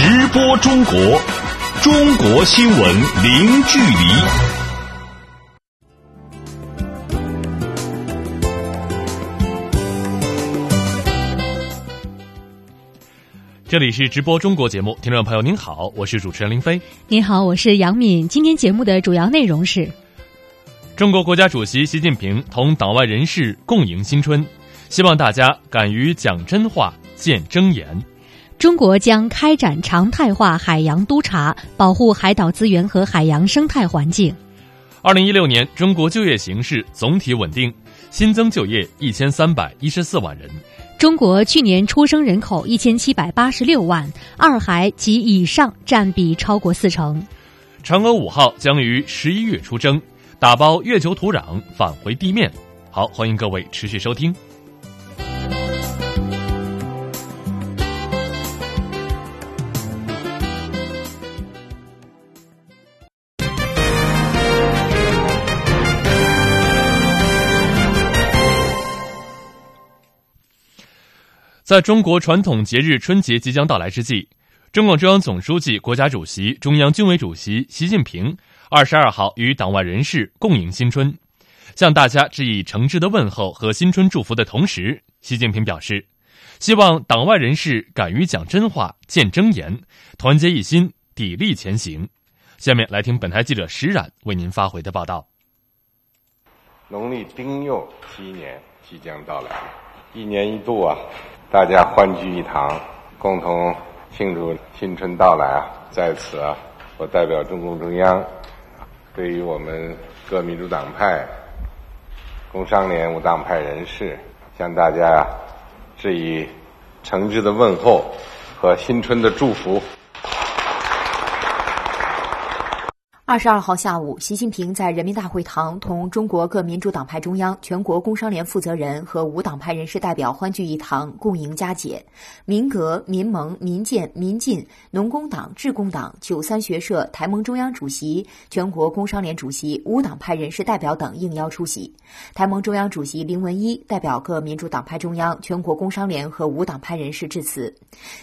直播中国，中国新闻零距离。这里是直播中国节目，听众朋友您好，我是主持人林飞。您好，我是杨敏。今天节目的主要内容是：中国国家主席习近平同党外人士共迎新春，希望大家敢于讲真话、见真言。中国将开展常态化海洋督查，保护海岛资源和海洋生态环境。二零一六年，中国就业形势总体稳定，新增就业一千三百一十四万人。中国去年出生人口一千七百八十六万，二孩及以上占比超过四成。嫦娥五号将于十一月出征，打包月球土壤返回地面。好，欢迎各位持续收听。在中国传统节日春节即将到来之际，中共中央总书记、国家主席、中央军委主席习近平二十二号与党外人士共迎新春，向大家致以诚挚的问候和新春祝福的同时，习近平表示，希望党外人士敢于讲真话、见真言，团结一心，砥砺前行。下面来听本台记者石冉为您发回的报道。农历丁酉七年即将到来，一年一度啊。大家欢聚一堂，共同庆祝新春到来啊！在此啊，我代表中共中央，对于我们各民主党派、工商联无党派人士，向大家致以诚挚的问候和新春的祝福。二十二号下午，习近平在人民大会堂同中国各民主党派中央、全国工商联负责人和无党派人士代表欢聚一堂，共迎佳节。民革、民盟、民建、民进、农工党、致公党、九三学社、台盟中央主席、全国工商联主席、无党派人士代表等应邀出席。台盟中央主席林文一代表各民主党派中央、全国工商联和无党派人士致辞。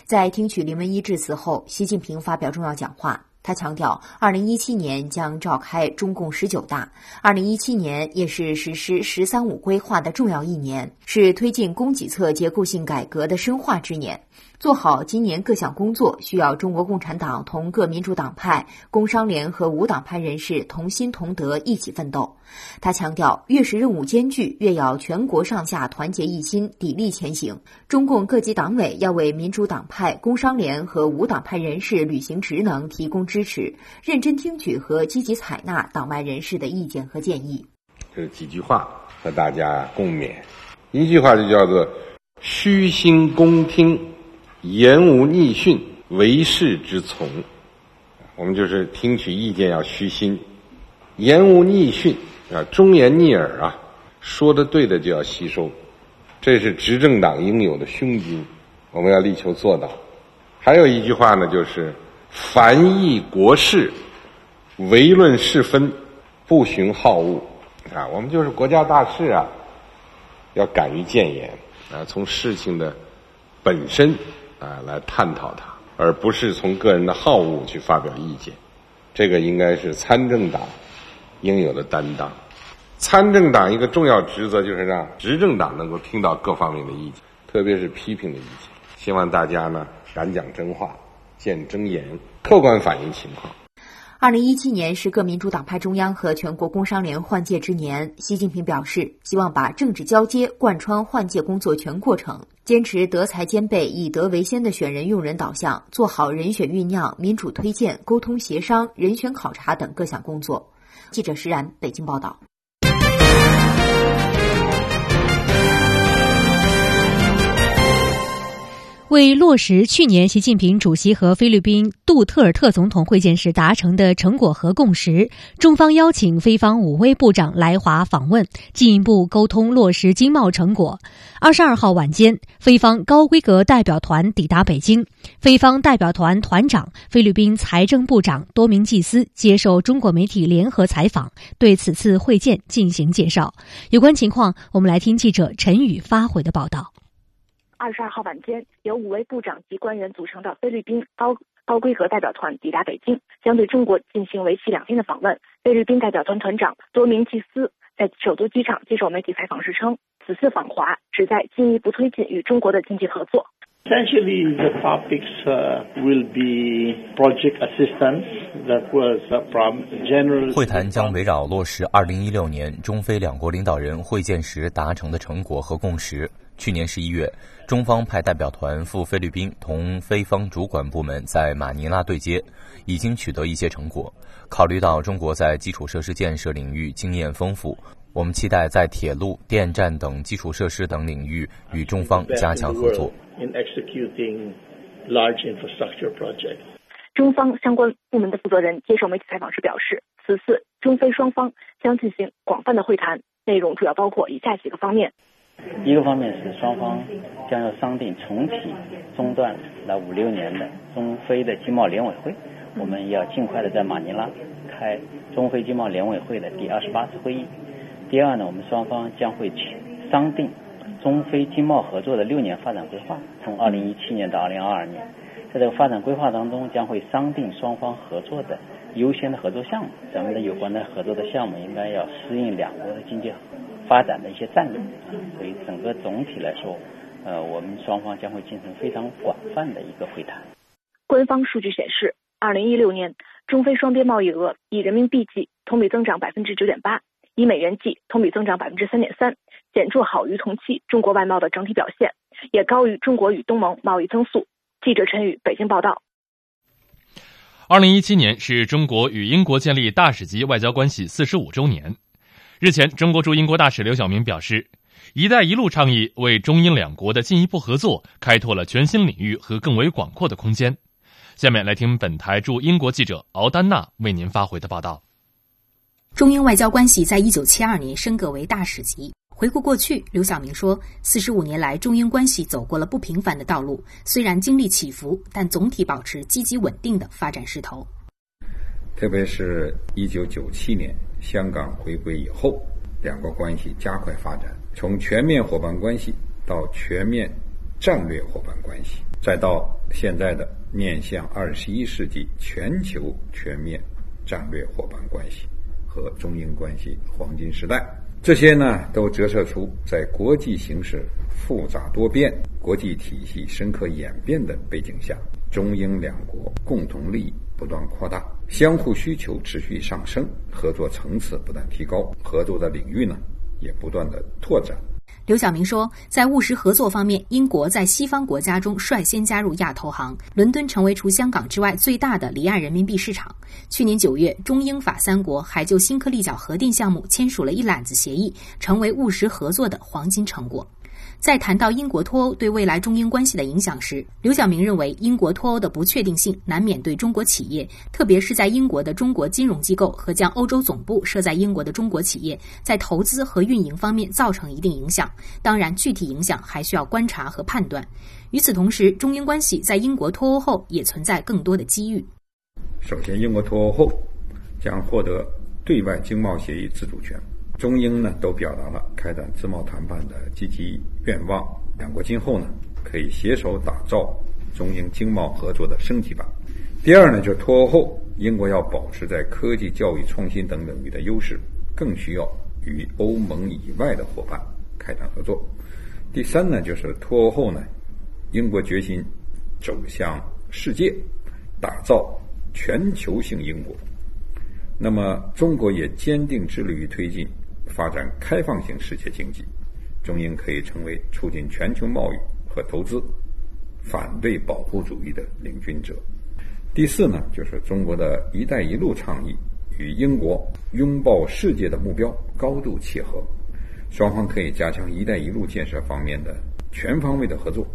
在听取林文一致辞后，习近平发表重要讲话。他强调，二零一七年将召开中共十九大，二零一七年也是实施“十三五”规划的重要一年，是推进供给侧结构性改革的深化之年。做好今年各项工作，需要中国共产党同各民主党派、工商联和无党派人士同心同德，一起奋斗。他强调，越是任务艰巨，越要全国上下团结一心，砥砺前行。中共各级党委要为民主党派、工商联和无党派人士履行职能提供支持，认真听取和积极采纳党外人士的意见和建议。这几句话和大家共勉，一句话就叫做“虚心恭听”。言无逆训，为事之从。我们就是听取意见要虚心，言无逆训啊，忠言逆耳啊，说的对的就要吸收，这是执政党应有的胸襟，我们要力求做到。还有一句话呢，就是凡议国事，唯论是分，不循好恶啊。我们就是国家大事啊，要敢于谏言啊，从事情的本身。啊，来探讨它，而不是从个人的好恶去发表意见，这个应该是参政党应有的担当。参政党一个重要职责就是让执政党能够听到各方面的意见，特别是批评的意见。希望大家呢敢讲真话，见真言，客观反映情况。二零一七年是各民主党派中央和全国工商联换届之年。习近平表示，希望把政治交接贯穿换届工作全过程，坚持德才兼备、以德为先的选人用人导向，做好人选酝酿、民主推荐、沟通协商、人选考察等各项工作。记者石然，北京报道。为落实去年习近平主席和菲律宾杜特尔特总统会见时达成的成果和共识，中方邀请菲方五位部长来华访问，进一步沟通落实经贸成果。二十二号晚间，菲方高规格代表团抵达北京，菲方代表团团长菲律宾财政部长多明季斯接受中国媒体联合采访，对此次会见进行介绍。有关情况，我们来听记者陈宇发回的报道。二十二号晚间，由五位部长及官员组成的菲律宾高高规格代表团抵达北京，将对中国进行为期两天的访问。菲律宾代表团团长多明季斯在首都机场接受媒体采访时称，此次访华旨在进一步推进与中国的经济合作。Essentially, the topics will be project assistance. That was from general. 会谈将围绕落实2016年中非两国领导人会见时达成的成果和共识。去年十一月，中方派代表团赴菲律宾，同菲方主管部门在马尼拉对接，已经取得一些成果。考虑到中国在基础设施建设领域经验丰富。我们期待在铁路、电站等基础设施等领域与中方加强合作。中方相关部门的负责人接受媒体采访时表示，此次中非双方将进行广泛的会谈，内容主要包括以下几个方面：一个方面是双方将要商定重启中断了五六年的中非的经贸联委会，我们要尽快的在马尼拉开中非经贸联委会的第二十八次会议。第二呢，我们双方将会去商定中非经贸合作的六年发展规划，从二零一七年到二零二二年，在这个发展规划当中，将会商定双方合作的优先的合作项目。咱们的有关的合作的项目应该要适应两国的经济发展的一些战略。所以整个总体来说，呃，我们双方将会进行非常广泛的一个会谈。官方数据显示，二零一六年中非双边贸易额以人民币计同比增长百分之九点八。以美元计，同比增长百分之三点三，显著好于同期中国外贸的整体表现，也高于中国与东盟贸易增速。记者陈宇北京报道。二零一七年是中国与英国建立大使级外交关系四十五周年。日前，中国驻英国大使刘晓明表示，“一带一路”倡议为中英两国的进一步合作开拓了全新领域和更为广阔的空间。下面来听本台驻英国记者敖丹娜为您发回的报道。中英外交关系在一九七二年升格为大使级。回顾过去，刘晓明说：“四十五年来，中英关系走过了不平凡的道路，虽然经历起伏，但总体保持积极稳定的发展势头。特别是一九九七年香港回归以后，两国关系加快发展，从全面伙伴关系到全面战略伙伴关系，再到现在的面向二十一世纪全球全面战略伙伴关系。”和中英关系黄金时代，这些呢都折射出在国际形势复杂多变、国际体系深刻演变的背景下，中英两国共同利益不断扩大，相互需求持续上升，合作层次不断提高，合作的领域呢也不断的拓展。刘晓明说，在务实合作方面，英国在西方国家中率先加入亚投行，伦敦成为除香港之外最大的离岸人民币市场。去年九月，中英法三国还就新科立角核电项目签署了一揽子协议，成为务实合作的黄金成果。在谈到英国脱欧对未来中英关系的影响时，刘晓明认为，英国脱欧的不确定性难免对中国企业，特别是在英国的中国金融机构和将欧洲总部设在英国的中国企业，在投资和运营方面造成一定影响。当然，具体影响还需要观察和判断。与此同时，中英关系在英国脱欧后也存在更多的机遇。首先，英国脱欧后将获得对外经贸协议自主权。中英呢都表达了开展自贸谈判的积极愿望，两国今后呢可以携手打造中英经贸合作的升级版。第二呢，就是脱欧后，英国要保持在科技、教育、创新等领域的优势，更需要与欧盟以外的伙伴开展合作。第三呢，就是脱欧后呢，英国决心走向世界，打造全球性英国。那么，中国也坚定致力于推进。发展开放型世界经济，中英可以成为促进全球贸易和投资、反对保护主义的领军者。第四呢，就是中国的一带一路倡议与英国拥抱世界的目标高度契合，双方可以加强一带一路建设方面的全方位的合作。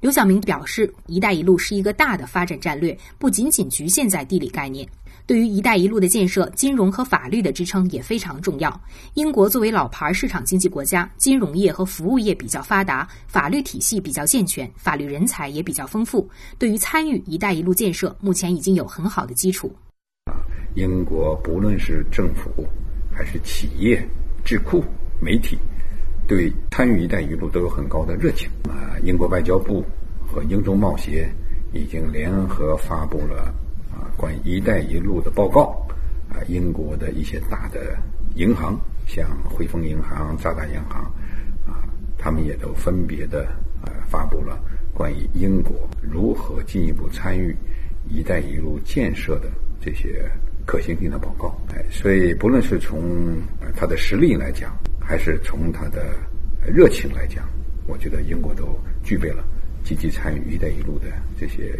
刘晓明表示，一带一路是一个大的发展战略，不仅仅局限在地理概念。对于“一带一路”的建设，金融和法律的支撑也非常重要。英国作为老牌市场经济国家，金融业和服务业比较发达，法律体系比较健全，法律人才也比较丰富。对于参与“一带一路”建设，目前已经有很好的基础。啊英国不论是政府，还是企业、智库、媒体，对参与“一带一路”都有很高的热情。啊，英国外交部和英中贸协已经联合发布了关于“一带一路”的报告，啊，英国的一些大的银行，像汇丰银行、渣打银行，啊，他们也都分别的呃发布了关于英国如何进一步参与“一带一路”建设的这些可行性的报告。哎，所以不论是从它的实力来讲，还是从它的热情来讲，我觉得英国都具备了。积极参与“一带一路”的这些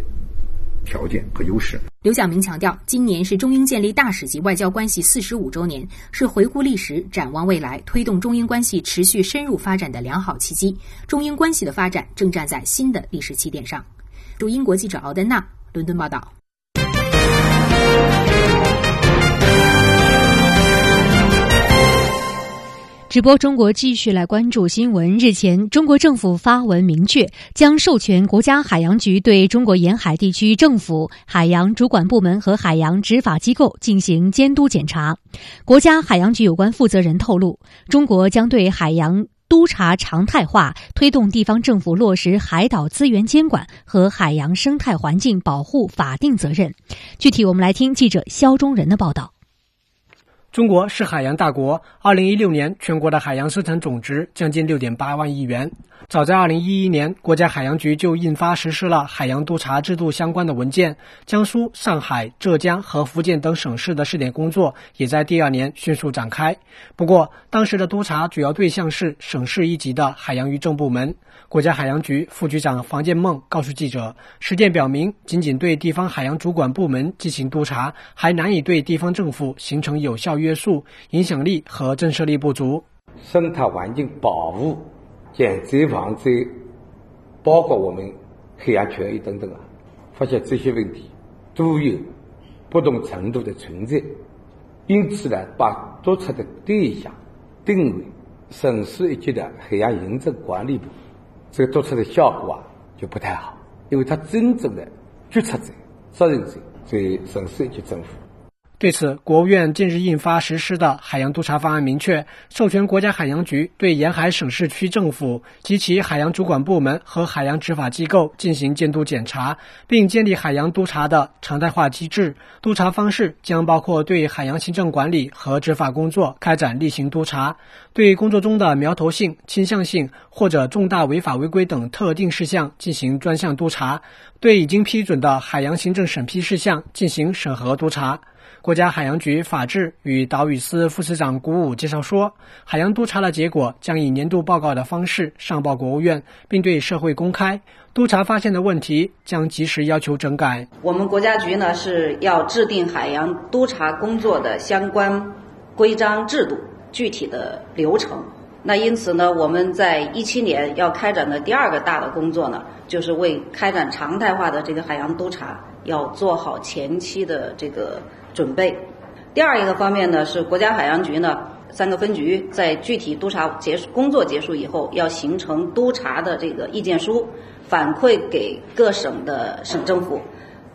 条件和优势。刘晓明强调，今年是中英建立大使级外交关系四十五周年，是回顾历史、展望未来、推动中英关系持续深入发展的良好契机。中英关系的发展正站在新的历史起点上。驻英国记者敖丹娜伦敦报道。直播中国继续来关注新闻。日前，中国政府发文明确，将授权国家海洋局对中国沿海地区政府、海洋主管部门和海洋执法机构进行监督检查。国家海洋局有关负责人透露，中国将对海洋督查常态化，推动地方政府落实海岛资源监管和海洋生态环境保护法定责任。具体，我们来听记者肖忠仁的报道。中国是海洋大国。二零一六年，全国的海洋生产总值将近六点八万亿元。早在二零一一年，国家海洋局就印发实施了海洋督查制度相关的文件。江苏、上海、浙江和福建等省市的试点工作也在第二年迅速展开。不过，当时的督查主要对象是省市一级的海洋渔政部门。国家海洋局副局长房建梦告诉记者：“实践表明，仅仅对地方海洋主管部门进行督查，还难以对地方政府形成有效约束，影响力和震慑力不足。生态环境保护、减灾防灾，包括我们海洋权益等等啊，发现这些问题都有不同程度的存在。因此呢，把督查的对象定为省市一级的海洋行政管理部。”这个督查的效果啊就不太好，因为他真正的决策者、责任者在省市级政府。对此，国务院近日印发实施的海洋督察方案，明确授权国家海洋局对沿海省市区政府及其海洋主管部门和海洋执法机构进行监督检查，并建立海洋督查的常态化机制。督查方式将包括对海洋行政管理和执法工作开展例行督查，对工作中的苗头性、倾向性或者重大违法违规等特定事项进行专项督查，对已经批准的海洋行政审批事项进行审核督查。国家海洋局法制与岛屿司副司长古武介绍说，海洋督查的结果将以年度报告的方式上报国务院，并对社会公开。督查发现的问题将及时要求整改。我们国家局呢是要制定海洋督查工作的相关规章制度、具体的流程。那因此呢，我们在一七年要开展的第二个大的工作呢，就是为开展常态化的这个海洋督查，要做好前期的这个。准备，第二一个方面呢是国家海洋局呢三个分局在具体督查结束工作结束以后，要形成督查的这个意见书，反馈给各省的省政府，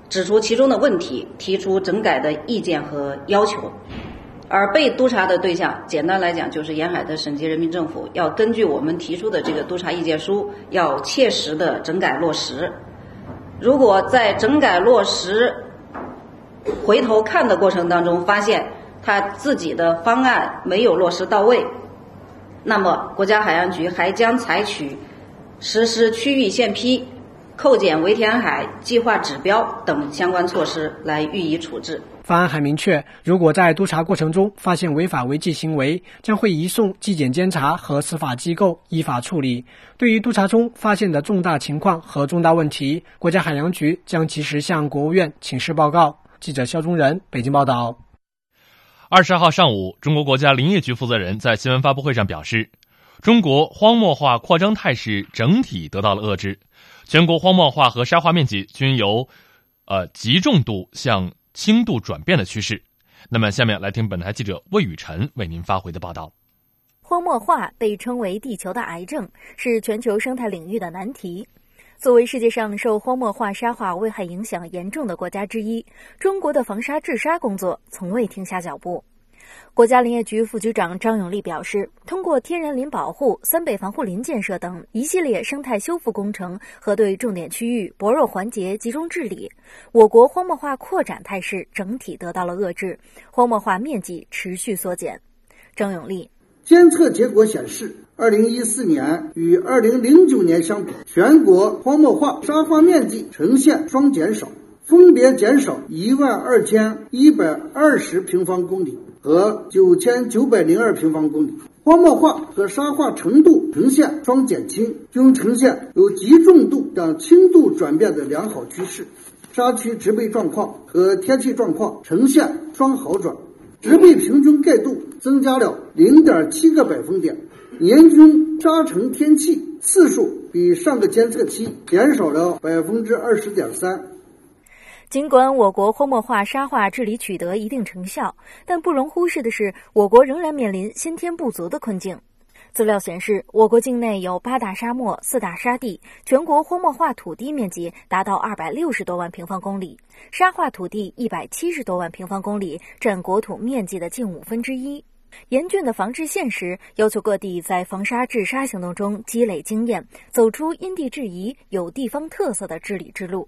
指出其中的问题，提出整改的意见和要求。而被督查的对象，简单来讲就是沿海的省级人民政府，要根据我们提出的这个督查意见书，要切实的整改落实。如果在整改落实，回头看的过程当中，发现他自己的方案没有落实到位，那么国家海洋局还将采取实施区域限批、扣减围填海计划指标等相关措施来予以处置。方案还明确，如果在督查过程中发现违法违纪行为，将会移送纪检监察和司法机构依法处理。对于督查中发现的重大情况和重大问题，国家海洋局将及时向国务院请示报告。记者肖忠仁北京报道。二十二号上午，中国国家林业局负责人在新闻发布会上表示，中国荒漠化扩张态势整体得到了遏制，全国荒漠化和沙化面积均由呃极重度向轻度转变的趋势。那么，下面来听本台记者魏雨晨为您发回的报道。荒漠化被称为地球的癌症，是全球生态领域的难题。作为世界上受荒漠化沙化危害影响严重的国家之一，中国的防沙治沙工作从未停下脚步。国家林业局副局长张永利表示，通过天然林保护、三北防护林建设等一系列生态修复工程和对重点区域、薄弱环节集中治理，我国荒漠化扩展态势整体得到了遏制，荒漠化面积持续缩减。张永利监测结果显示，二零一四年与二零零九年相比，全国荒漠化沙化面积呈现双减少，分别减少一万二千一百二十平方公里。和九千九百零二平方公里，荒漠化和沙化程度呈现双减轻，均呈现由极重度向轻度转变的良好趋势。沙区植被状况和天气状况呈现双好转，植被平均盖度增加了零点七个百分点，年均沙尘天气次数比上个监测期减少了百分之二十点三。尽管我国荒漠化沙化治理取得一定成效，但不容忽视的是，我国仍然面临先天不足的困境。资料显示，我国境内有八大沙漠、四大沙地，全国荒漠化土地面积达到二百六十多万平方公里，沙化土地一百七十多万平方公里，占国土面积的近五分之一。严峻的防治现实要求各地在防沙治沙行动中积累经验，走出因地制宜、有地方特色的治理之路。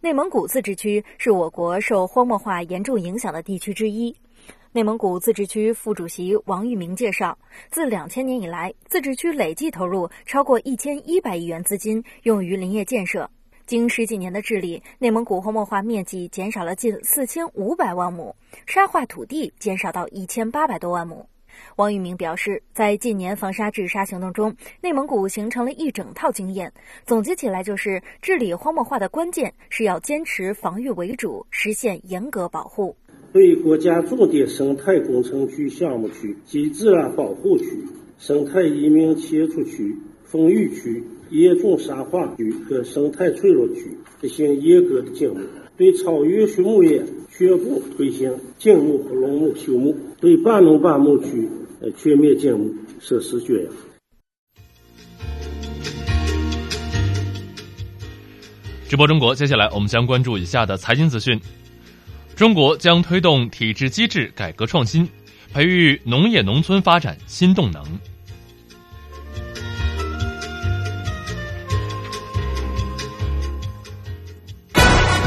内蒙古自治区是我国受荒漠化严重影响的地区之一。内蒙古自治区副主席王玉明介绍，自两千年以来，自治区累计投入超过一千一百亿元资金用于林业建设。经十几年的治理，内蒙古荒漠化面积减少了近四千五百万亩，沙化土地减少到一千八百多万亩。王玉明表示，在近年防沙治沙行动中，内蒙古形成了一整套经验。总结起来，就是治理荒漠化的关键是要坚持防御为主，实现严格保护。对国家重点生态工程区项目区及自然保护区、生态移民切除区、丰裕区、严重沙化区和生态脆弱区实行严格的禁牧。对草原畜牧业全部推行禁牧和农牧休牧，对半农半牧区呃全面禁牧，实施绝养。直播中国，接下来我们将关注以下的财经资讯：中国将推动体制机制改革创新，培育农业农村发展新动能。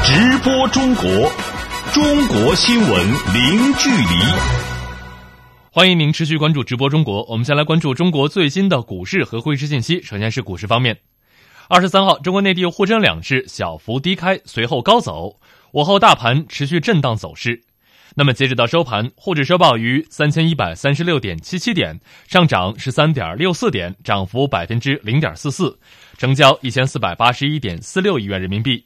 直播中国，中国新闻零距离。欢迎您持续关注直播中国。我们先来关注中国最新的股市和汇市信息。首先是股市方面，二十三号，中国内地沪深两市小幅低开，随后高走。午后大盘持续震荡走势。那么截止到收盘，沪指收报于三千一百三十六点七七点，上涨十三点六四点，涨幅百分之零点四四，成交一千四百八十一点四六亿元人民币。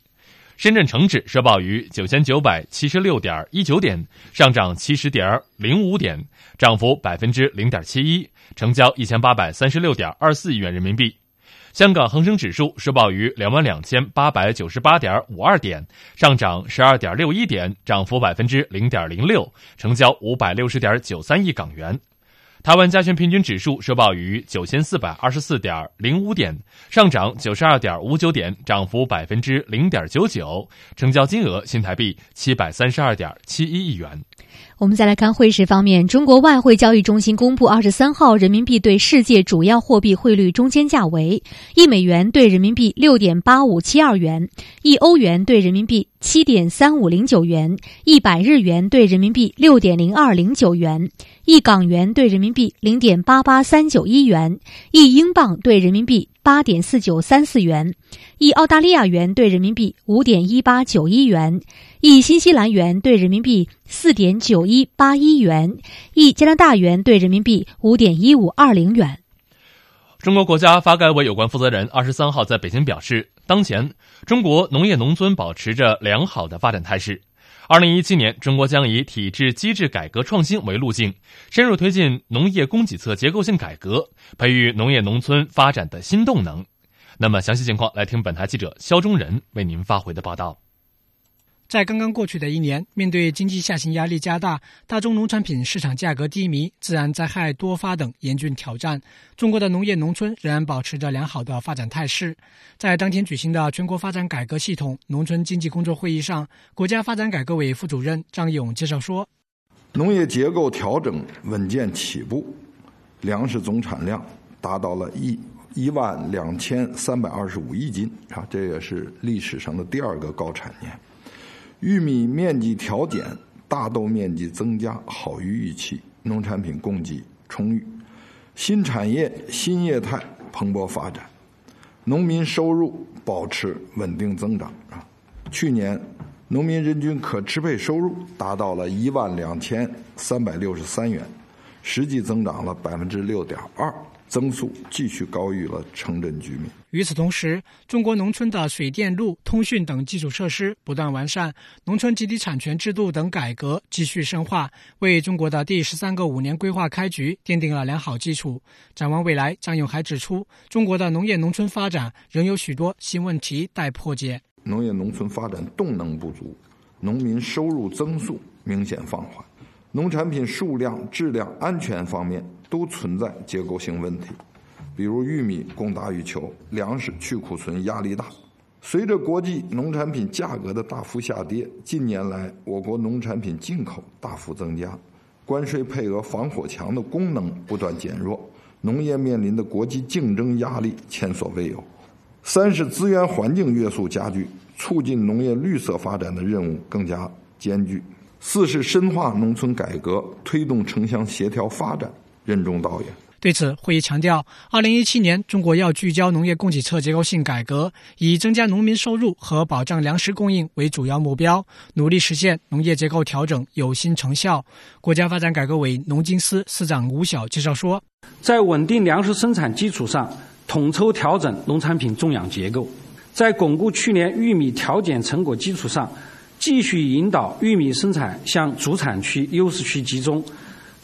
深圳成指收报于九千九百七十六点一九点，上涨七十点零五点，涨幅百分之零点七一，成交一千八百三十六点二四亿元人民币。香港恒生指数收报于两万两千八百九十八点五二点，上涨十二点六一点，涨幅百分之零点零六，成交五百六十点九三亿港元。台湾加权平均指数收报于九千四百二十四点零五点，上涨九十二点五九点，涨幅百分之零点九九，成交金额新台币七百三十二点七一亿元。我们再来看汇市方面，中国外汇交易中心公布，二十三号人民币对世界主要货币汇率中间价为：一美元兑人民币六点八五七二元，一欧元兑人民币七点三五零九元，一百日元兑人民币六点零二零九元，一港元兑人民币零点八八三九一元，一英镑兑人民币八点四九三四元，一澳大利亚元兑人民币五点一八九一元。一新西兰元兑人民币四点九一八一元，一加拿大元兑人民币五点一五二零元。中国国家发改委有关负责人二十三号在北京表示，当前中国农业农村保持着良好的发展态势。二零一七年，中国将以体制机制改革创新为路径，深入推进农业供给侧结构性改革，培育农业农村发展的新动能。那么，详细情况来听本台记者肖忠仁为您发回的报道。在刚刚过去的一年，面对经济下行压力加大、大宗农产品市场价格低迷、自然灾害多发等严峻挑战，中国的农业农村仍然保持着良好的发展态势。在当天举行的全国发展改革系统农村经济工作会议上，国家发展改革委副主任张勇介绍说：“农业结构调整稳健起步，粮食总产量达到了一一万两千三百二十五亿斤啊，这也是历史上的第二个高产年。玉米面积调减，大豆面积增加，好于预期，农产品供给充裕，新产业新业态蓬勃发展，农民收入保持稳定增长啊。去年。农民人均可支配收入达到了一万两千三百六十三元，实际增长了百分之六点二，增速继续高于了城镇居民。与此同时，中国农村的水电路、通讯等基础设施不断完善，农村集体产权制度等改革继续深化，为中国的第十三个五年规划开局奠定了良好基础。展望未来，张勇还指出，中国的农业农村发展仍有许多新问题待破解。农业农村发展动能不足，农民收入增速明显放缓，农产品数量、质量、安全方面都存在结构性问题，比如玉米供大于求，粮食去库存压力大。随着国际农产品价格的大幅下跌，近年来我国农产品进口大幅增加，关税配额防火墙的功能不断减弱，农业面临的国际竞争压力前所未有。三是资源环境约束加剧，促进农业绿色发展的任务更加艰巨。四是深化农村改革，推动城乡协调发展任重道远。对此，会议强调，二零一七年中国要聚焦农业供给侧结构性改革，以增加农民收入和保障粮食供应为主要目标，努力实现农业结构调整有新成效。国家发展改革委农经司司长吴晓介绍说，在稳定粮食生产基础上。统筹调整农产品种养结构，在巩固去年玉米调减成果基础上，继续引导玉米生产向主产区、优势区集中，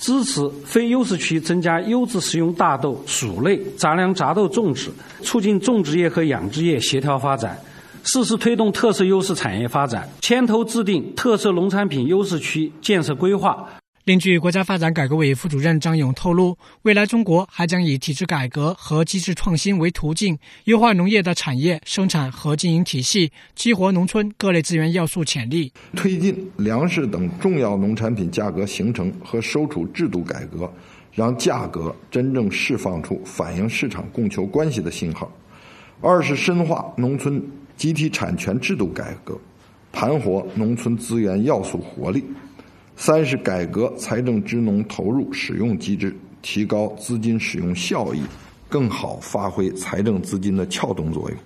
支持非优势区增加优质食用大豆、薯类、杂粮杂豆种植，促进种植业和养殖业协调发展，四是推动特色优势产业发展，牵头制定特色农产品优势区建设规划。另据国家发展改革委副主任张勇透露，未来中国还将以体制改革和机制创新为途径，优化农业的产业生产和经营体系，激活农村各类资源要素潜力，推进粮食等重要农产品价格形成和收储制度改革，让价格真正释放出反映市场供求关系的信号。二是深化农村集体产权制度改革，盘活农村资源要素活力。三是改革财政支农投入使用机制，提高资金使用效益，更好发挥财政资金的撬动作用，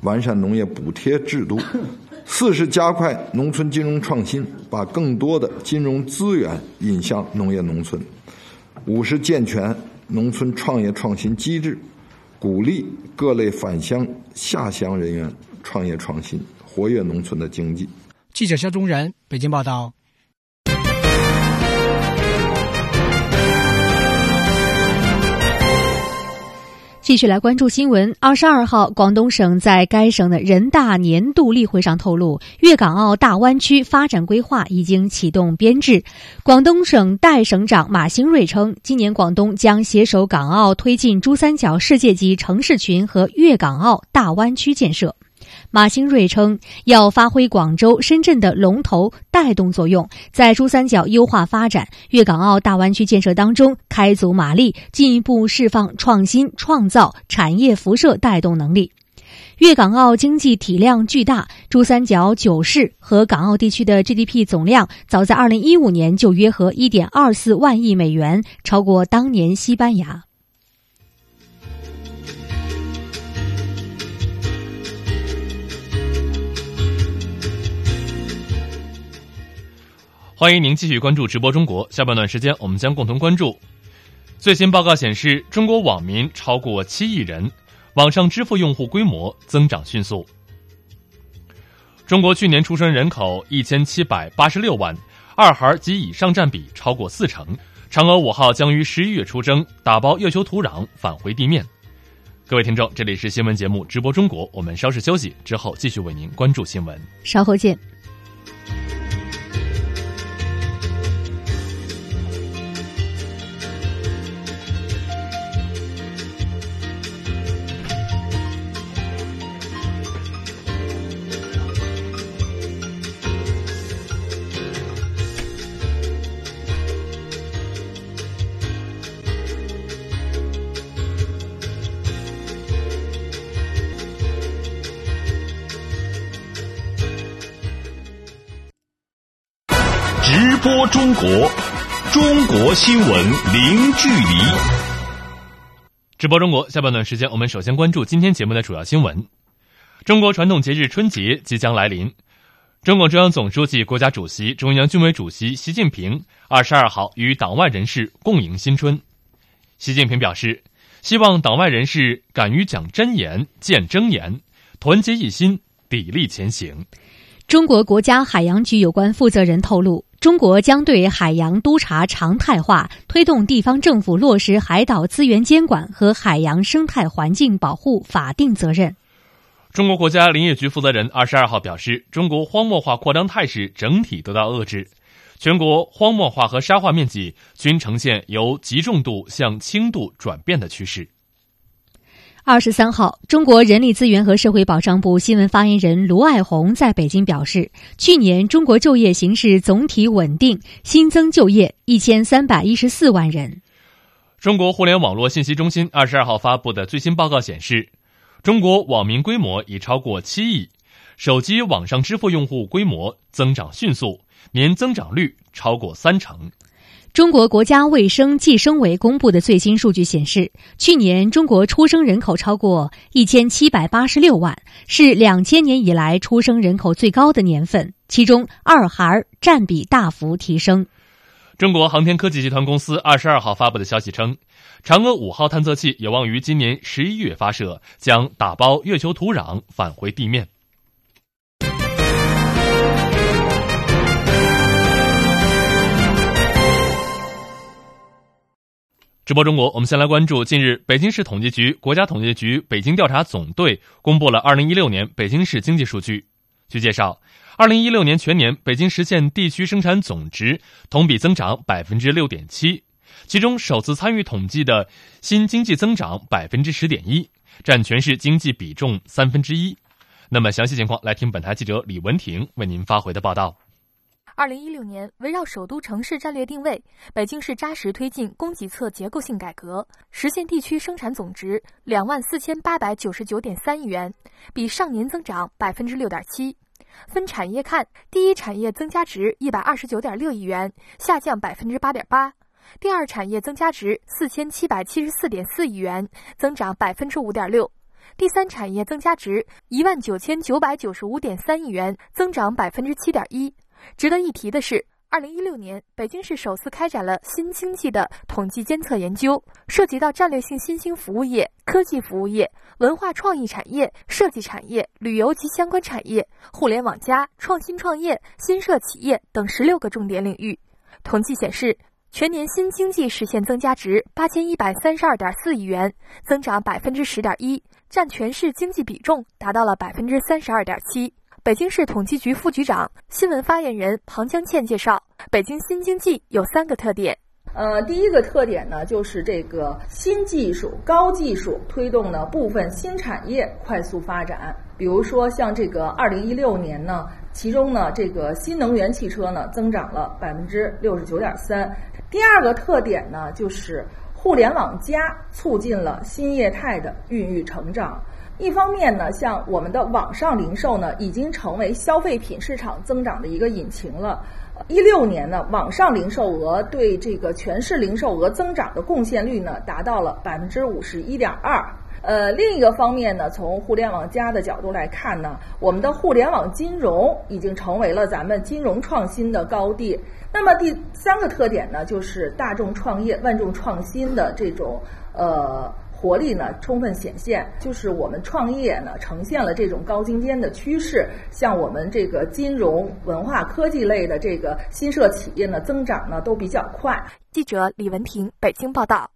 完善农业补贴制度。四是加快农村金融创新，把更多的金融资源引向农业农村。五是健全农村创业创新机制，鼓励各类返乡下乡人员创业创新，活跃农村的经济。记者肖忠仁北京报道。继续来关注新闻。二十二号，广东省在该省的人大年度例会上透露，粤港澳大湾区发展规划已经启动编制。广东省代省长马兴瑞称，今年广东将携手港澳推进珠三角世界级城市群和粤港澳大湾区建设。马兴瑞称，要发挥广州、深圳的龙头带动作用，在珠三角优化发展、粤港澳大湾区建设当中开足马力，进一步释放创新创造产业辐射带动能力。粤港澳经济体量巨大，珠三角九市和港澳地区的 GDP 总量早在二零一五年就约合一点二四万亿美元，超过当年西班牙。欢迎您继续关注直播中国。下半段时间，我们将共同关注最新报告显示，中国网民超过七亿人，网上支付用户规模增长迅速。中国去年出生人口一千七百八十六万，二孩及以上占比超过四成。嫦娥五号将于十一月出征，打包月球土壤返回地面。各位听众，这里是新闻节目直播中国，我们稍事休息之后继续为您关注新闻，稍后见。中国，中国新闻零距离。直播中国下半段时间，我们首先关注今天节目的主要新闻。中国传统节日春节即将来临，中共中央总书记、国家主席、中央军委主席习近平二十二号与党外人士共迎新春。习近平表示，希望党外人士敢于讲真言、见真言，团结一心，砥砺前行。中国国家海洋局有关负责人透露，中国将对海洋督察常态化，推动地方政府落实海岛资源监管和海洋生态环境保护法定责任。中国国家林业局负责人二十二号表示，中国荒漠化扩张态势整体得到遏制，全国荒漠化和沙化面积均呈现由极重度向轻度转变的趋势。二十三号，中国人力资源和社会保障部新闻发言人卢爱红在北京表示，去年中国就业形势总体稳定，新增就业一千三百一十四万人。中国互联网络信息中心二十二号发布的最新报告显示，中国网民规模已超过七亿，手机网上支付用户规模增长迅速，年增长率超过三成。中国国家卫生计生委公布的最新数据显示，去年中国出生人口超过一千七百八十六万，是两千年以来出生人口最高的年份。其中，二孩占比大幅提升。中国航天科技集团公司二十二号发布的消息称，嫦娥五号探测器有望于今年十一月发射，将打包月球土壤返回地面。直播中国，我们先来关注近日北京市统计局、国家统计局北京调查总队公布了二零一六年北京市经济数据。据介绍，二零一六年全年北京实现地区生产总值同比增长百分之六点七，其中首次参与统计的新经济增长百分之十点一，占全市经济比重三分之一。那么详细情况，来听本台记者李文婷为您发回的报道。二零一六年，围绕首都城市战略定位，北京市扎实推进供给侧结构性改革，实现地区生产总值两万四千八百九十九点三亿元，比上年增长百分之六点七。分产业看，第一产业增加值一百二十九点六亿元，下降百分之八点八；第二产业增加值四千七百七十四点四亿元，增长百分之五点六；第三产业增加值一万九千九百九十五点三亿元，增长百分之七点一。值得一提的是，二零一六年，北京市首次开展了新经济的统计监测研究，涉及到战略性新兴服务业、科技服务业、文化创意产业、设计产业、旅游及相关产业、互联网加、创新创业、新设企业等十六个重点领域。统计显示，全年新经济实现增加值八千一百三十二点四亿元，增长百分之十点一，占全市经济比重达到了百分之三十二点七。北京市统计局副局长、新闻发言人庞江倩介绍，北京新经济有三个特点。呃，第一个特点呢，就是这个新技术、高技术推动呢部分新产业快速发展。比如说像这个二零一六年呢，其中呢这个新能源汽车呢增长了百分之六十九点三。第二个特点呢，就是互联网加促进了新业态的孕育成长。一方面呢，像我们的网上零售呢，已经成为消费品市场增长的一个引擎了。一六年呢，网上零售额对这个全市零售额增长的贡献率呢，达到了百分之五十一点二。呃，另一个方面呢，从互联网加的角度来看呢，我们的互联网金融已经成为了咱们金融创新的高地。那么第三个特点呢，就是大众创业、万众创新的这种呃。活力呢充分显现，就是我们创业呢呈现了这种高精尖的趋势，像我们这个金融、文化、科技类的这个新设企业呢增长呢都比较快。记者李文平北京报道。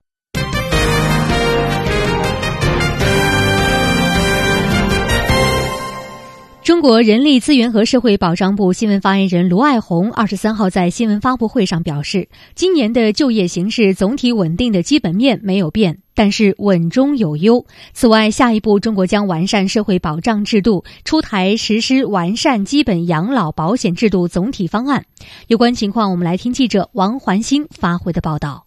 中国人力资源和社会保障部新闻发言人卢爱红二十三号在新闻发布会上表示，今年的就业形势总体稳定的基本面没有变，但是稳中有优。此外，下一步中国将完善社会保障制度，出台实施完善基本养老保险制度总体方案。有关情况，我们来听记者王环星发回的报道。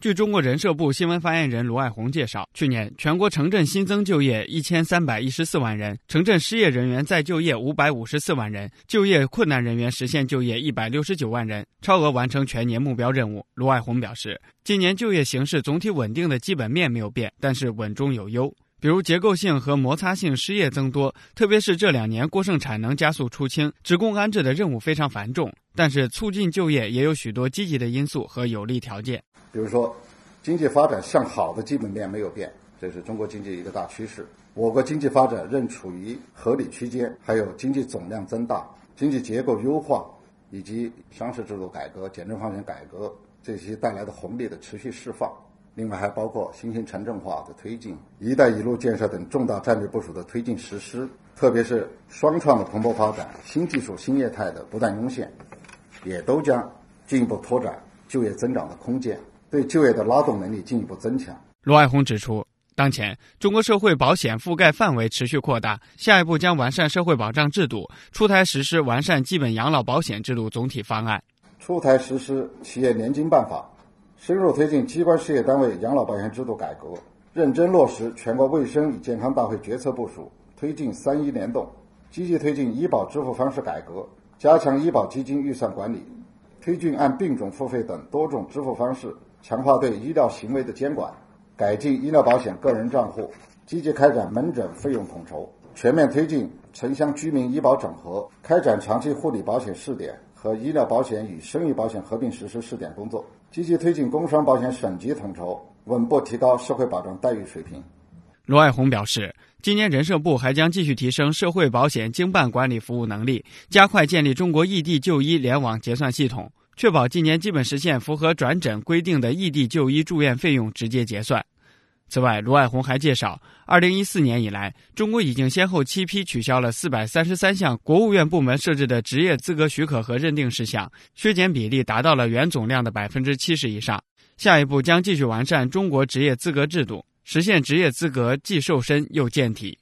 据中国人社部新闻发言人卢爱红介绍，去年全国城镇新增就业一千三百一十四万人，城镇失业人员再就业五百五十四万人，就业困难人员实现就业一百六十九万人，超额完成全年目标任务。卢爱红表示，今年就业形势总体稳定的基本面没有变，但是稳中有优。比如结构性和摩擦性失业增多，特别是这两年过剩产能加速出清，职工安置的任务非常繁重。但是促进就业也有许多积极的因素和有利条件。比如说，经济发展向好的基本面没有变，这是中国经济一个大趋势。我国经济发展仍处于合理区间，还有经济总量增大、经济结构优化以及商事制度改革、简政放权改革这些带来的红利的持续释放。另外还包括新型城镇化的推进、“一带一路”建设等重大战略部署的推进实施，特别是双创的蓬勃发展、新技术新业态的不断涌现，也都将进一步拓展就业增长的空间，对就业的拉动能力进一步增强。罗爱红指出，当前中国社会保险覆盖范围持续扩大，下一步将完善社会保障制度，出台实施完善基本养老保险制度总体方案，出台实施企业年金办法。深入推进机关事业单位养老保险制度改革，认真落实全国卫生与健康大会决策部署，推进三医联动，积极推进医保支付方式改革，加强医保基金预算管理，推进按病种付费等多种支付方式，强化对医疗行为的监管，改进医疗保险个人账户，积极开展门诊费用统筹，全面推进城乡居民医保整合，开展长期护理保险试点和医疗保险与生育保险合并实施试点工作。积极推进工伤保险省级统筹，稳步提高社会保障待遇水平。罗爱红表示，今年人社部还将继续提升社会保险经办管理服务能力，加快建立中国异地就医联网结算系统，确保今年基本实现符合转诊规定的异地就医住院费用直接结算。此外，卢爱红还介绍，二零一四年以来，中国已经先后七批取消了四百三十三项国务院部门设置的职业资格许可和认定事项，削减比例达到了原总量的百分之七十以上。下一步将继续完善中国职业资格制度，实现职业资格既瘦身又健体。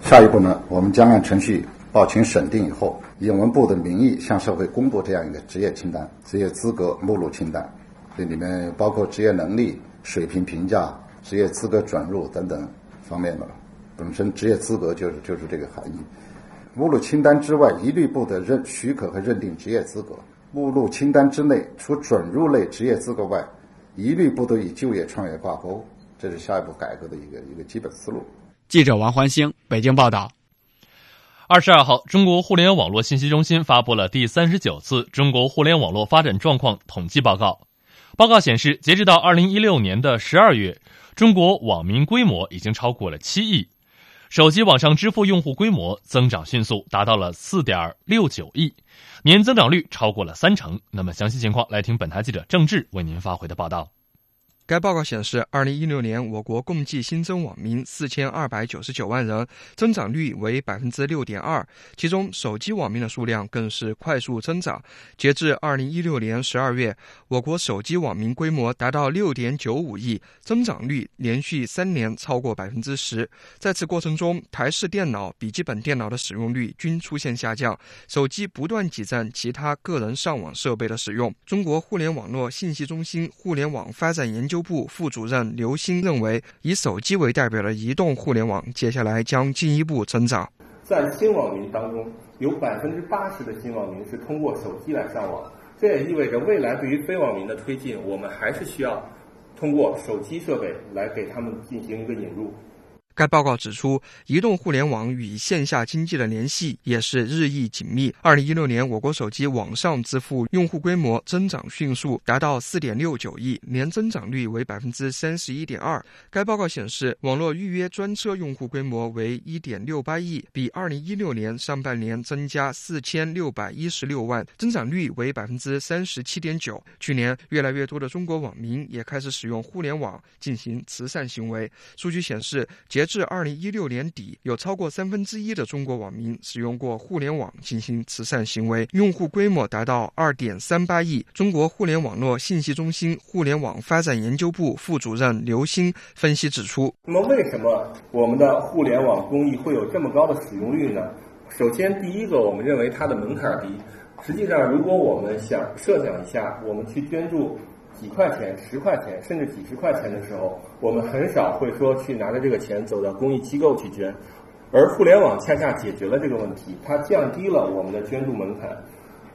下一步呢，我们将按程序报请审定以后，以文部的名义向社会公布这样一个职业清单、职业资格目录清单，这里面包括职业能力、水平评价。职业资格转入等等方面的，本身职业资格就是就是这个含义。目录清单之外，一律不得认许可和认定职业资格。目录清单之内，除准入类职业资格外，一律不得与就业创业挂钩。这是下一步改革的一个一个基本思路。记者王欢星北京报道。二十二号，中国互联网络信息中心发布了第三十九次中国互联网络发展状况统计报告。报告显示，截止到二零一六年的十二月。中国网民规模已经超过了七亿，手机网上支付用户规模增长迅速，达到了四点六九亿，年增长率超过了三成。那么详细情况，来听本台记者郑智为您发回的报道。该报告显示，二零一六年我国共计新增网民四千二百九十九万人，增长率为百分之六点二。其中，手机网民的数量更是快速增长。截至二零一六年十二月，我国手机网民规模达到六点九五亿，增长率连续三年超过百分之十。在此过程中，台式电脑、笔记本电脑的使用率均出现下降，手机不断挤占其他个人上网设备的使用。中国互联网络信息中心互联网发展研究。部副主任刘星认为，以手机为代表的移动互联网接下来将进一步增长。在新网民当中，有百分之八十的新网民是通过手机来上网，这也意味着未来对于非网民的推进，我们还是需要通过手机设备来给他们进行一个引入。该报告指出，移动互联网与线下经济的联系也是日益紧密。二零一六年，我国手机网上支付用户规模增长迅速，达到四点六九亿，年增长率为百分之三十一点二。该报告显示，网络预约专车用户规模为一点六八亿，比二零一六年上半年增加四千六百一十六万，增长率为百分之三十七点九。去年，越来越多的中国网民也开始使用互联网进行慈善行为。数据显示，截至二零一六年底，有超过三分之一的中国网民使用过互联网进行慈善行为，用户规模达到二点三八亿。中国互联网络信息中心互联网发展研究部副主任刘星分析指出：那么，为什么我们的互联网公益会有这么高的使用率呢？首先，第一个，我们认为它的门槛低。实际上，如果我们想设想一下，我们去捐助几块钱、十块钱，甚至几十块钱的时候，我们很少会说去拿着这个钱走到公益机构去捐。而互联网恰恰解决了这个问题，它降低了我们的捐助门槛，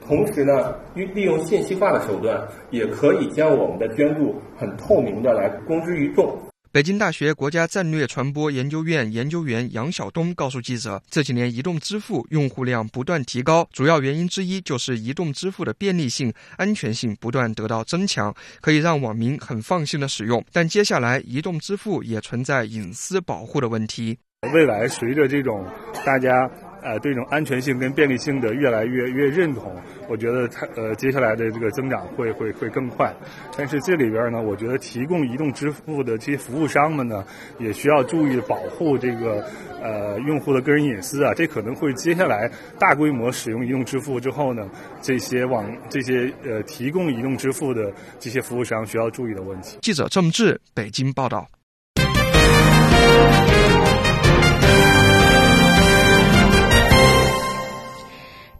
同时呢，利用信息化的手段，也可以将我们的捐助很透明的来公之于众。北京大学国家战略传播研究院研究员杨晓东告诉记者，这几年移动支付用户量不断提高，主要原因之一就是移动支付的便利性、安全性不断得到增强，可以让网民很放心的使用。但接下来，移动支付也存在隐私保护的问题。未来随着这种大家。呃，对这种安全性跟便利性的越来越越认同，我觉得它呃接下来的这个增长会会会更快。但是这里边呢，我觉得提供移动支付的这些服务商们呢，也需要注意保护这个呃用户的个人隐私啊。这可能会接下来大规模使用移动支付之后呢，这些网这些呃提供移动支付的这些服务商需要注意的问题。记者郑志北京报道。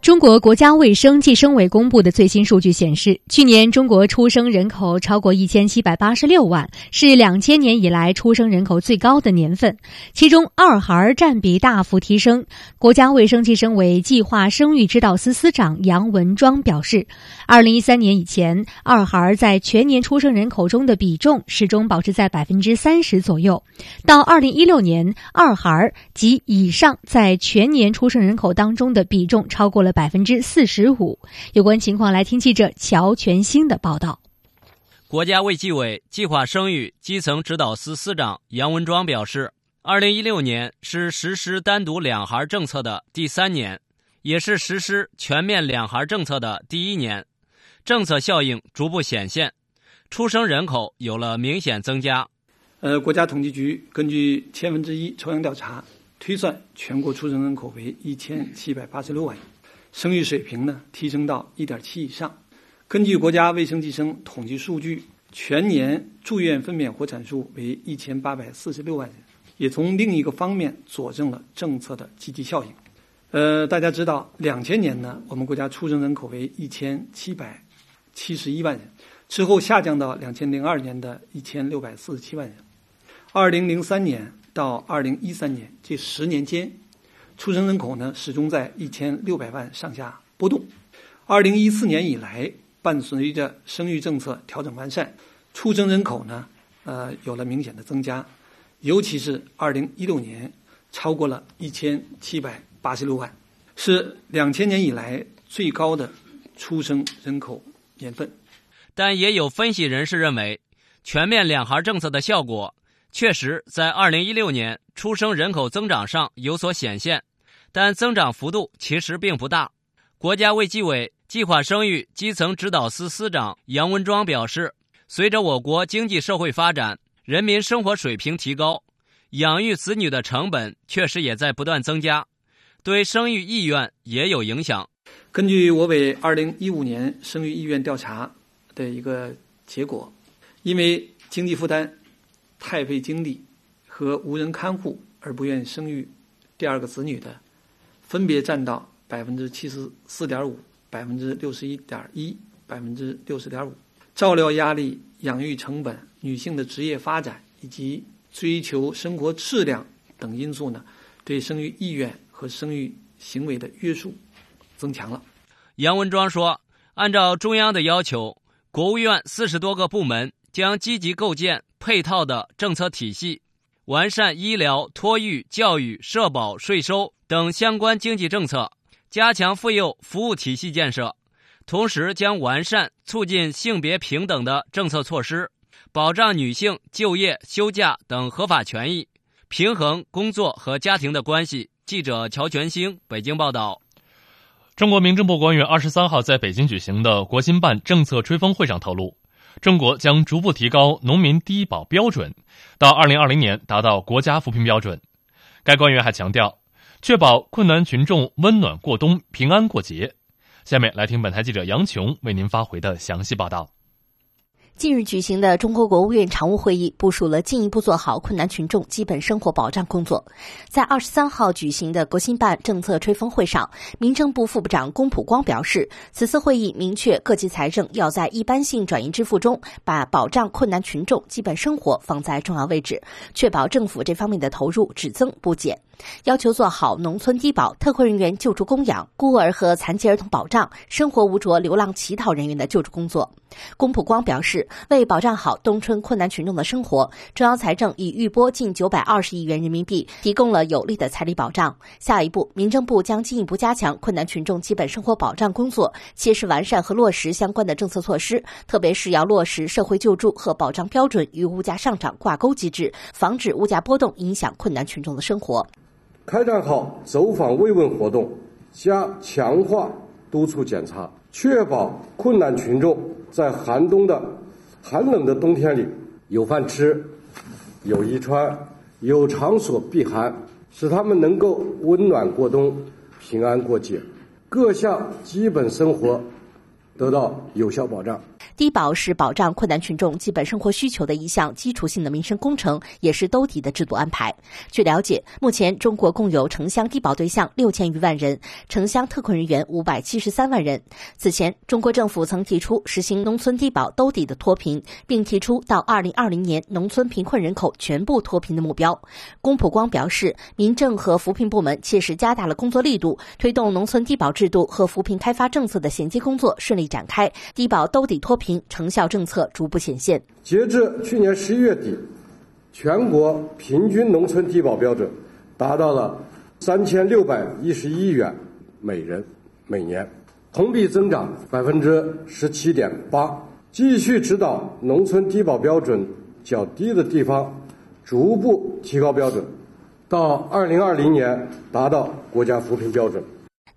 中国国家卫生计生委公布的最新数据显示，去年中国出生人口超过一千七百八十六万，是两千年以来出生人口最高的年份。其中，二孩占比大幅提升。国家卫生计生委计划生育指导司司长杨文庄表示，二零一三年以前，二孩在全年出生人口中的比重始终保持在百分之三十左右。到二零一六年，二孩及以上在全年出生人口当中的比重超过了。百分之四十五。有关情况，来听记者乔全兴的报道。国家卫计委计划生育基层指导司司长杨文庄表示，二零一六年是实施单独两孩政策的第三年，也是实施全面两孩政策的第一年，政策效应逐步显现，出生人口有了明显增加。呃，国家统计局根据千分之一抽样调查推算，全国出生人口为一千七百八十六万。生育水平呢提升到一点七以上。根据国家卫生计生统计数据，全年住院分娩活产数为一千八百四十六万人，也从另一个方面佐证了政策的积极效应。呃，大家知道，两千年呢，我们国家出生人口为一千七百七十一万人，之后下降到两千零二年的一千六百四十七万人。二零零三年到二零一三年这十年间。出生人口呢，始终在一千六百万上下波动。二零一四年以来，伴随着生育政策调整完善，出生人口呢，呃，有了明显的增加。尤其是二零一六年，超过了一千七百八十六万，是两千年以来最高的出生人口年份。但也有分析人士认为，全面两孩政策的效果。确实，在二零一六年出生人口增长上有所显现，但增长幅度其实并不大。国家卫计委计划生育基层指导司司长杨文庄表示，随着我国经济社会发展，人民生活水平提高，养育子女的成本确实也在不断增加，对生育意愿也有影响。根据我委二零一五年生育意愿调查的一个结果，因为经济负担。太费精力和无人看护而不愿生育第二个子女的，分别占到百分之七十四点五、百分之六十一点一、百分之六十点五。照料压力、养育成本、女性的职业发展以及追求生活质量等因素呢，对生育意愿和生育行为的约束增强了。杨文庄说：“按照中央的要求，国务院四十多个部门将积极构建。”配套的政策体系，完善医疗、托育、教育、社保、税收等相关经济政策，加强妇幼服务体系建设，同时将完善促进性别平等的政策措施，保障女性就业、休假等合法权益，平衡工作和家庭的关系。记者乔全兴北京报道。中国民政部官员二十三号在北京举行的国新办政策吹风会上透露。中国将逐步提高农民低保标准，到二零二零年达到国家扶贫标准。该官员还强调，确保困难群众温暖过冬、平安过节。下面来听本台记者杨琼为您发回的详细报道。近日举行的中国国务院常务会议部署了进一步做好困难群众基本生活保障工作。在二十三号举行的国新办政策吹风会上，民政部副部长龚普光表示，此次会议明确各级财政要在一般性转移支付中把保障困难群众基本生活放在重要位置，确保政府这方面的投入只增不减。要求做好农村低保、特困人员救助供养、孤儿和残疾儿童保障、生活无着流浪乞讨人员的救助工作。龚普光表示。为保障好冬春困难群众的生活，中央财政已预拨近九百二十亿元人民币，提供了有力的财力保障。下一步，民政部将进一步加强困难群众基本生活保障工作，切实完善和落实相关的政策措施，特别是要落实社会救助和保障标准与物价上涨挂钩机制，防止物价波动影响困难群众的生活。开展好走访慰问活动，加强化督促检查，确保困难群众在寒冬的。寒冷的冬天里，有饭吃，有衣穿，有场所避寒，使他们能够温暖过冬，平安过节，各项基本生活得到有效保障。低保是保障困难群众基本生活需求的一项基础性的民生工程，也是兜底的制度安排。据了解，目前中国共有城乡低保对象六千余万人，城乡特困人员五百七十三万人。此前，中国政府曾提出实行农村低保兜底的脱贫，并提出到二零二零年农村贫困人口全部脱贫的目标。龚普光表示，民政和扶贫部门切实加大了工作力度，推动农村低保制度和扶贫开发政策的衔接工作顺利展开，低保兜底脱贫。成效政策逐步显现。截至去年十一月底，全国平均农村低保标准达到了三千六百一十一元每人每年，同比增长百分之十七点八。继续指导农村低保标准较低的地方，逐步提高标准，到二零二零年达到国家扶贫标准。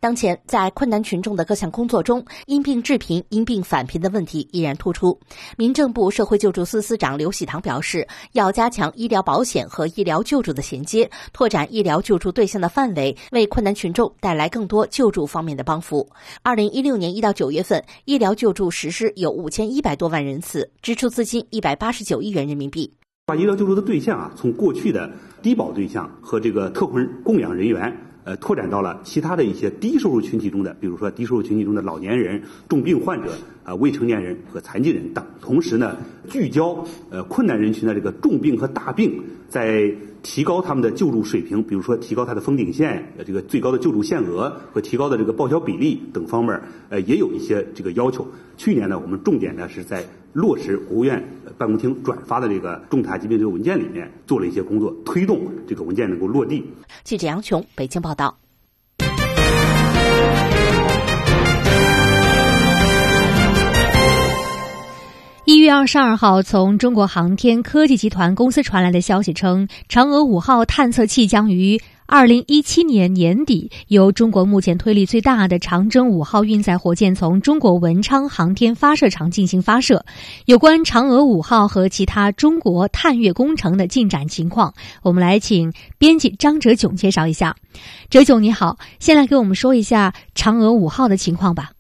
当前，在困难群众的各项工作中，因病致贫、因病返贫的问题依然突出。民政部社会救助司司长刘喜堂表示，要加强医疗保险和医疗救助的衔接，拓展医疗救助对象的范围，为困难群众带来更多救助方面的帮扶。二零一六年一到九月份，医疗救助实施有五千一百多万人次，支出资金一百八十九亿元人民币。把医疗救助的对象啊，从过去的低保对象和这个特困供养人员。呃，拓展到了其他的一些低收入群体中的，比如说低收入群体中的老年人、重病患者、啊未成年人和残疾人等。同时呢，聚焦呃困难人群的这个重病和大病，在提高他们的救助水平，比如说提高它的封顶线、呃这个最高的救助限额和提高的这个报销比例等方面，呃，也有一些这个要求。去年呢，我们重点呢是在落实国务院办公厅转发的这个重大疾病这个文件里面做了一些工作，推动这个文件能够落地。记者杨琼，北京报道。一月二十二号，从中国航天科技集团公司传来的消息称，嫦娥五号探测器将于二零一七年年底由中国目前推力最大的长征五号运载火箭从中国文昌航天发射场进行发射。有关嫦娥五号和其他中国探月工程的进展情况，我们来请编辑张哲炯介绍一下。哲炯你好，先来给我们说一下嫦娥五号的情况吧。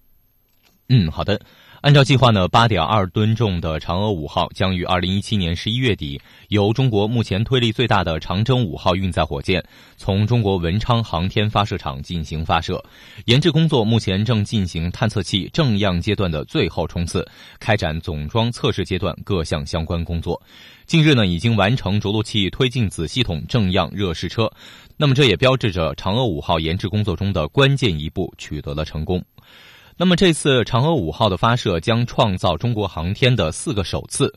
嗯，好的。按照计划呢，八点二吨重的嫦娥五号将于二零一七年十一月底，由中国目前推力最大的长征五号运载火箭从中国文昌航天发射场进行发射。研制工作目前正进行探测器正样阶段的最后冲刺，开展总装测试阶段各项相关工作。近日呢，已经完成着陆器推进子系统正样热试车，那么这也标志着嫦娥五号研制工作中的关键一步取得了成功。那么这次嫦娥五号的发射将创造中国航天的四个首次：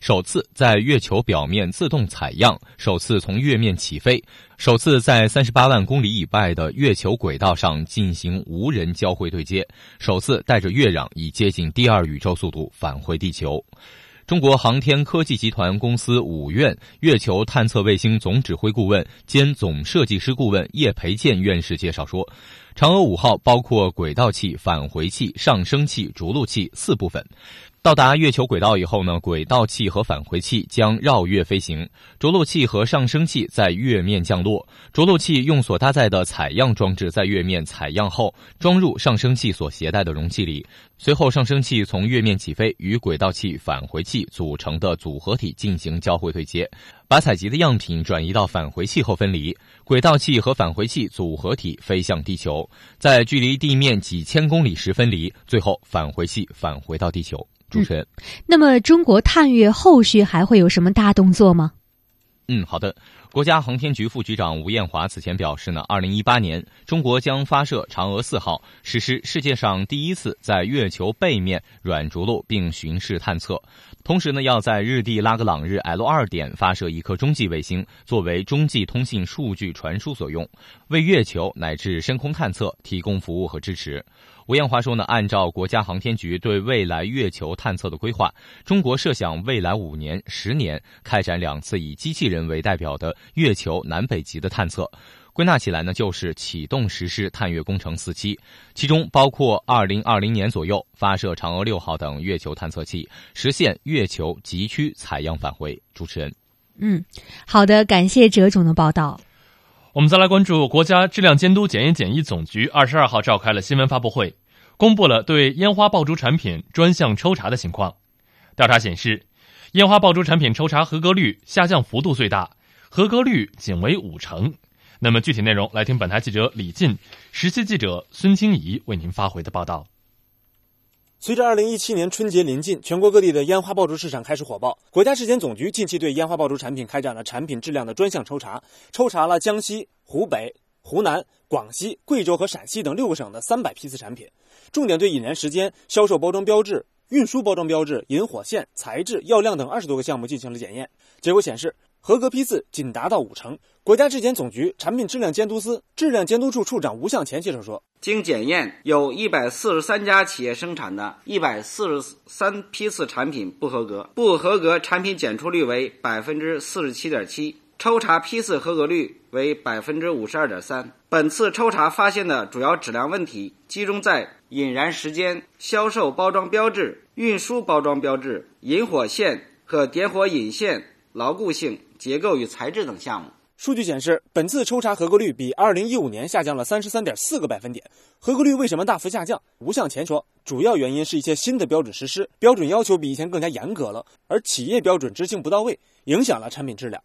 首次在月球表面自动采样，首次从月面起飞，首次在三十八万公里以外的月球轨道上进行无人交会对接，首次带着月壤以接近第二宇宙速度返回地球。中国航天科技集团公司五院月球探测卫星总指挥顾问兼总设计师顾问叶培建院士介绍说。嫦娥五号包括轨道器、返回器、上升器、着陆器四部分。到达月球轨道以后呢，轨道器和返回器将绕月飞行，着陆器和上升器在月面降落。着陆器用所搭载的采样装置在月面采样后，装入上升器所携带的容器里。随后，上升器从月面起飞，与轨道器、返回器组成的组合体进行交会对接，把采集的样品转移到返回器后分离。轨道器和返回器组合体飞向地球，在距离地面几千公里时分离，最后返回器返回到地球。主持人，那么中国探月后续还会有什么大动作吗？嗯，好的。国家航天局副局长吴艳华此前表示呢，二零一八年中国将发射嫦娥四号，实施世界上第一次在月球背面软着陆并巡视探测。同时呢，要在日地拉格朗日 L 二点发射一颗中继卫星，作为中继通信数据传输所用，为月球乃至深空探测提供服务和支持。吴艳华说呢，按照国家航天局对未来月球探测的规划，中国设想未来五年、十年开展两次以机器人为代表的月球南北极的探测。归纳起来呢，就是启动实施探月工程四期，其中包括二零二零年左右发射嫦娥六号等月球探测器，实现月球极区采样返回。主持人，嗯，好的，感谢哲总的报道。我们再来关注国家质量监督检验检疫总局二十二号召开了新闻发布会，公布了对烟花爆竹产品专项抽查的情况。调查显示，烟花爆竹产品抽查合格率下降幅度最大，合格率仅为五成。那么具体内容，来听本台记者李进、实习记者孙清怡为您发回的报道。随着二零一七年春节临近，全国各地的烟花爆竹市场开始火爆。国家质检总局近期对烟花爆竹产品开展了产品质量的专项抽查，抽查了江西、湖北、湖南、广西、贵州和陕西等六个省的三百批次产品，重点对引燃时间、销售包装标志、运输包装标志、引火线、材质、药量等二十多个项目进行了检验。结果显示，合格批次仅达到五成。国家质检总局产品质量监督司质量监督处处长吴向前介绍说：“经检验，有一百四十三家企业生产的一百四十三批次产品不合格，不合格产品检出率为百分之四十七点七，抽查批次合格率为百分之五十二点三。本次抽查发现的主要质量问题集中在引燃时间、销售包装标志、运输包装标志、引火线和点火引线牢固性、结构与材质等项目。”数据显示，本次抽查合格率比二零一五年下降了三十三点四个百分点。合格率为什么大幅下降？吴向前说，主要原因是一些新的标准实施，标准要求比以前更加严格了，而企业标准执行不到位，影响了产品质量。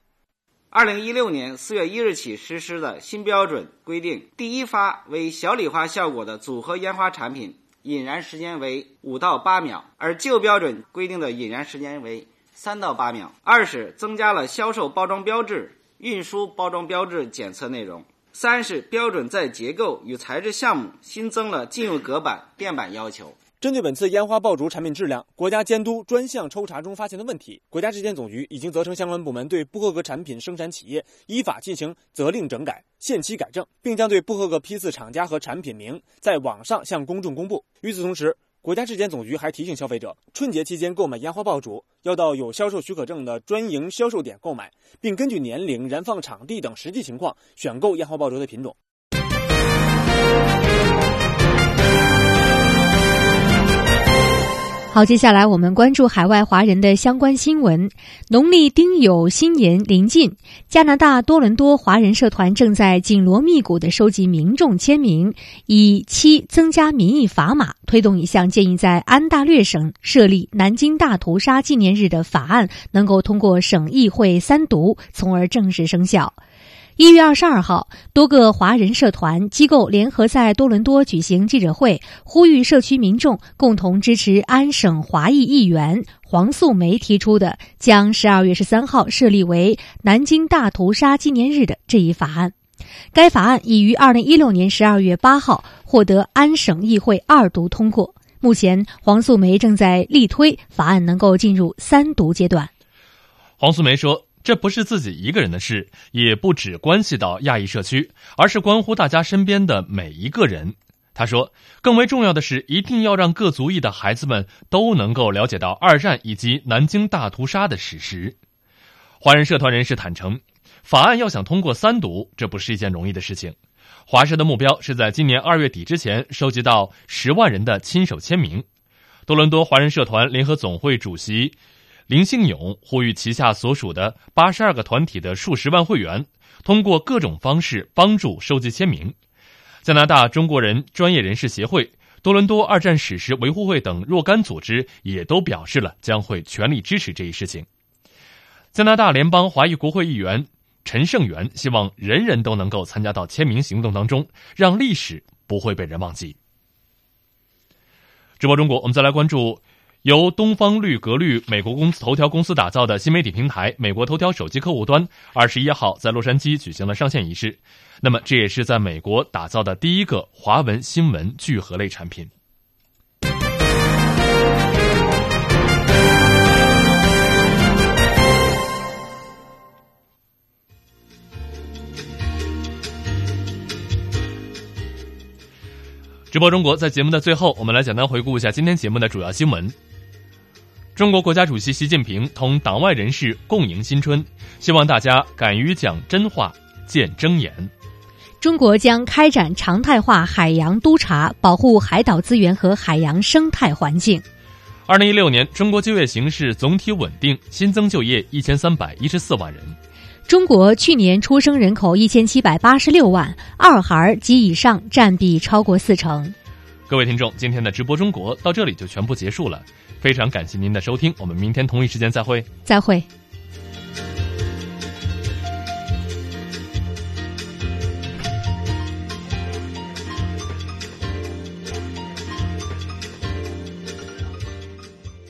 二零一六年四月一日起实施的新标准规定，第一发为小礼花效果的组合烟花产品，引燃时间为五到八秒，而旧标准规定的引燃时间为三到八秒。二是增加了销售包装标志。运输包装标志检测内容。三是标准在结构与材质项目新增了进入隔板、垫板要求。针对本次烟花爆竹产品质量，国家监督专项抽查中发现的问题，国家质检总局已经责成相关部门对不合格产品生产企业依法进行责令整改、限期改正，并将对不合格批次厂家和产品名在网上向公众公布。与此同时，国家质检总局还提醒消费者，春节期间购买烟花爆竹要到有销售许可证的专营销售点购买，并根据年龄、燃放场地等实际情况选购烟花爆竹的品种。好，接下来我们关注海外华人的相关新闻。农历丁酉新年临近，加拿大多伦多华人社团正在紧锣密鼓的收集民众签名，以期增加民意砝码，推动一项建议在安大略省设立南京大屠杀纪念日的法案能够通过省议会三读，从而正式生效。一月二十二号，多个华人社团机构联合在多伦多举行记者会，呼吁社区民众共同支持安省华裔议员黄素梅提出的将十二月十三号设立为南京大屠杀纪念日的这一法案。该法案已于二零一六年十二月八号获得安省议会二读通过。目前，黄素梅正在力推法案能够进入三读阶段。黄素梅说。这不是自己一个人的事，也不只关系到亚裔社区，而是关乎大家身边的每一个人。他说，更为重要的是，一定要让各族裔的孩子们都能够了解到二战以及南京大屠杀的史实。华人社团人士坦诚，法案要想通过三读，这不是一件容易的事情。华社的目标是在今年二月底之前收集到十万人的亲手签名。多伦多华人社团联合总会主席林兴勇呼吁旗下所属的八十二个团体的数十万会员，通过各种方式帮助收集签名。加拿大中国人专业人士协会、多伦多二战史实维护会等若干组织也都表示了将会全力支持这一事情。加拿大联邦华裔国会议员陈胜元希望人人都能够参加到签名行动当中，让历史不会被人忘记。直播中国，我们再来关注由东方绿格律美国公司头条公司打造的新媒体平台美国头条手机客户端，二十一号在洛杉矶举行了上线仪式。那么，这也是在美国打造的第一个华文新闻聚合类产品。直播中国，在节目的最后，我们来简单回顾一下今天节目的主要新闻。中国国家主席习近平同党外人士共迎新春，希望大家敢于讲真话、见真言。中国将开展常态化海洋督查，保护海岛资源和海洋生态环境。二零一六年，中国就业形势总体稳定，新增就业一千三百一十四万人。中国去年出生人口一千七百八十六万，二孩及以上占比超过四成。各位听众，今天的直播中国到这里就全部结束了，非常感谢您的收听，我们明天同一时间再会。再会。